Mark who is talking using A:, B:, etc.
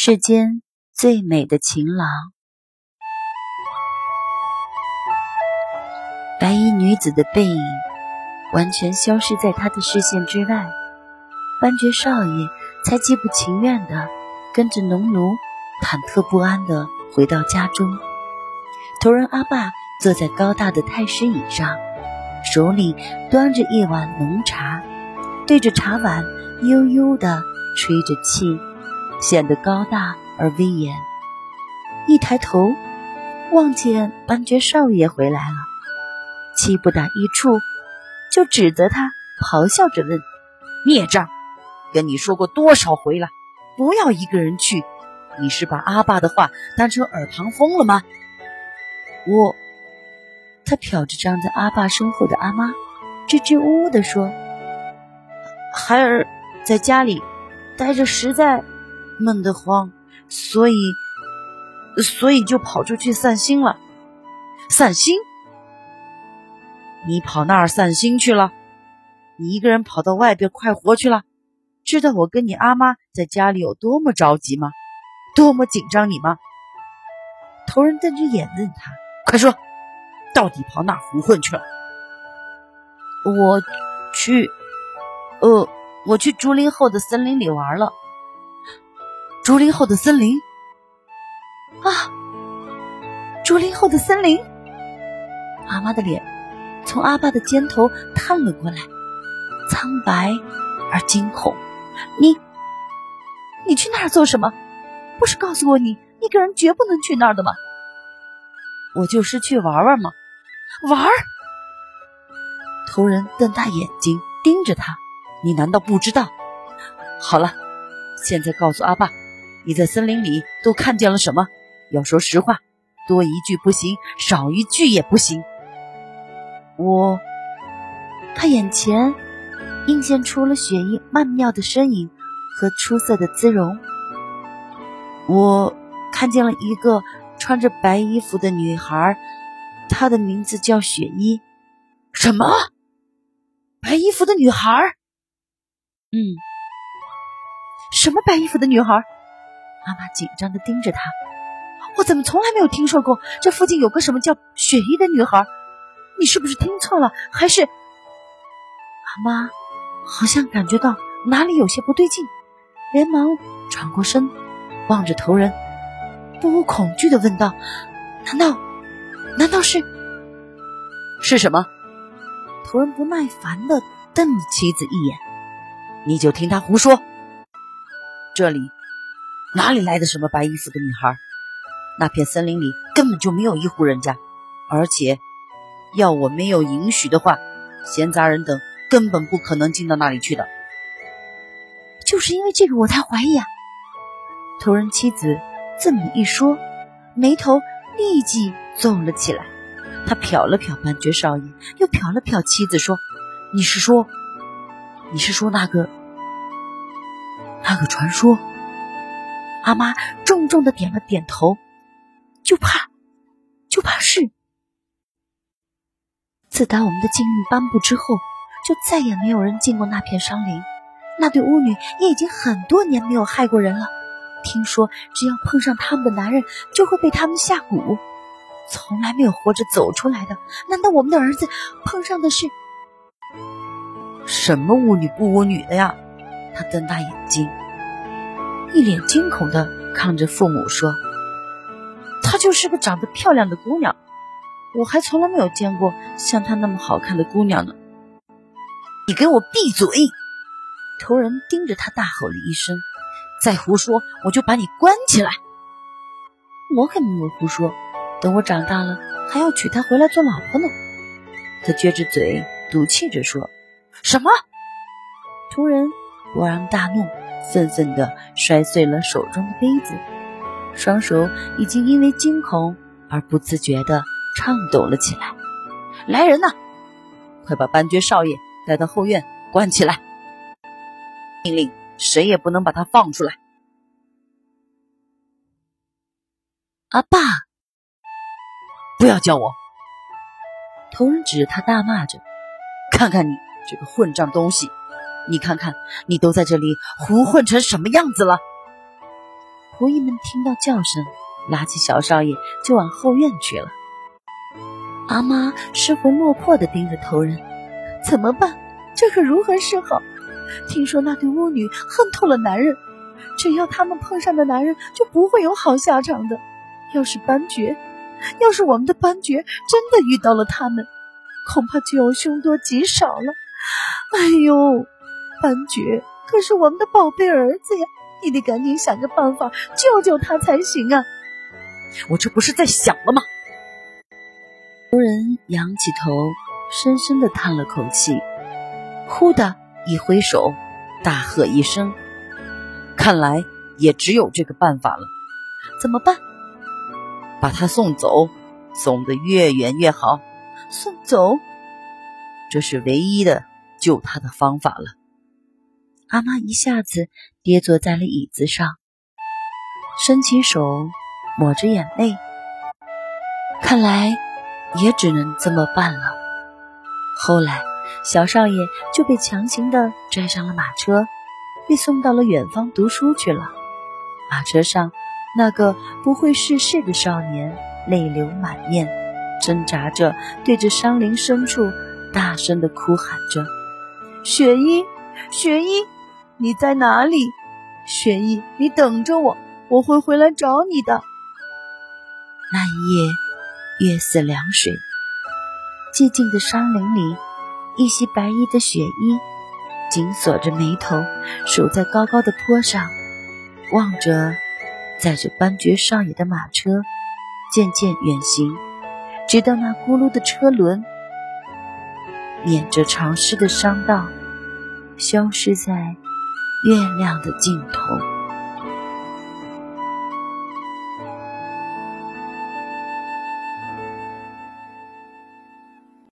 A: 世间最美的情郎。白衣女子的背影完全消失在他的视线之外，班爵少爷才极不情愿的跟着农奴忐忑不安的回到家中。头人阿爸坐在高大的太师椅上，手里端着一碗浓茶，对着茶碗悠悠的吹着气，显得高大而威严。一抬头，望见班爵少爷回来了。气不打一处，就指责他，咆哮着问：“孽障，跟你说过多少回了，不要一个人去？你是把阿爸的话当成耳旁风了吗？”我，他瞟着站在阿爸身后的阿妈，支支吾吾地说：“孩儿在家里待着实在闷得慌，所以，所以就跑出去散心了。散心。”你跑那儿散心去了？你一个人跑到外边快活去了？知道我跟你阿妈在家里有多么着急吗？多么紧张你吗？头人瞪着眼问他：“快说，到底跑哪胡混去了？”我去，呃，我去竹林后的森林里玩了。竹林后的森林？啊，竹林后的森林？阿妈的脸。从阿爸的肩头探了过来，苍白而惊恐。你，你去那儿做什么？不是告诉过你，一个人绝不能去那儿的吗？我就是去玩玩嘛。玩？头人瞪大眼睛盯着他。你难道不知道？好了，现在告诉阿爸，你在森林里都看见了什么？要说实话，多一句不行，少一句也不行。我，他眼前映现出了雪衣曼妙的身影和出色的姿容。我看见了一个穿着白衣服的女孩，她的名字叫雪衣。什么？白衣服的女孩？嗯，什么白衣服的女孩？妈妈紧张的盯着他。我怎么从来没有听说过这附近有个什么叫雪衣的女孩？你是不是听错了？还是阿妈好像感觉到哪里有些不对劲，连忙转过身，望着头人，不无恐惧的问道：“难道，难道是？是什么？”头人不耐烦的瞪了妻子一眼：“你就听他胡说！这里哪里来的什么白衣服的女孩？那片森林里根本就没有一户人家，而且……”要我没有允许的话，闲杂人等根本不可能进到那里去的。就是因为这个，我才怀疑啊！头人妻子这么一说，眉头立即皱了起来。他瞟了瞟半爵少爷，又瞟了瞟妻子，说：“你是说，你是说那个那个传说？”阿妈重重的点了点头，就怕，就怕是。自打我们的禁令颁布之后，就再也没有人进过那片山林。那对巫女也已经很多年没有害过人了。听说只要碰上他们的男人，就会被他们下蛊，从来没有活着走出来的。难道我们的儿子碰上的是什么巫女不巫女的呀？他瞪大眼睛，一脸惊恐的看着父母说：“她就是个长得漂亮的姑娘。”我还从来没有见过像她那么好看的姑娘呢！你给我闭嘴！头人盯着他大吼了一声：“再胡说，我就把你关起来！”我可没有胡说，等我长大了还要娶她回来做老婆呢。他撅着嘴，赌气着说：“什么？”突人勃然大怒，愤愤地摔碎了手中的杯子，双手已经因为惊恐而不自觉地。颤抖了起来。来人呐，快把班爵少爷带到后院关起来。命令谁也不能把他放出来。阿爸，不要叫我！头人指着他大骂着：“看看你这个混账东西！你看看你都在这里胡混成什么样子了！”仆役们听到叫声，拉起小少爷就往后院去了。阿妈失魂落魄地盯着头人，怎么办？这可如何是好？听说那对巫女恨透了男人，只要他们碰上的男人就不会有好下场的。要是班爵，要是我们的班爵真的遇到了他们，恐怕就要凶多吉少了。哎呦，班爵可是我们的宝贝儿子呀，你得赶紧想个办法救救他才行啊！
B: 我这不是在想了吗？
A: 仆人仰起头，深深的叹了口气，忽的一挥手，大喝一声：“
B: 看来也只有这个办法了。
A: 怎么办？
B: 把他送走，送得越远越好。
A: 送走，
B: 这是唯一的救他的方法了。”
A: 阿妈一下子跌坐在了椅子上，伸起手抹着眼泪，看来。也只能这么办了。后来，小少爷就被强行的拽上了马车，被送到了远方读书去了。马车上，那个不会世事的少年泪流满面，挣扎着对着山林深处大声的哭喊着：“雪衣，雪衣，你在哪里？雪衣，你等着我，我会回来找你的。”那一夜。月似凉水，寂静的山林里，一袭白衣的雪衣紧锁着眉头，守在高高的坡上，望着载着班爵少爷的马车渐渐远行，直到那咕噜的车轮碾着潮湿的商道，消失在月亮的尽头。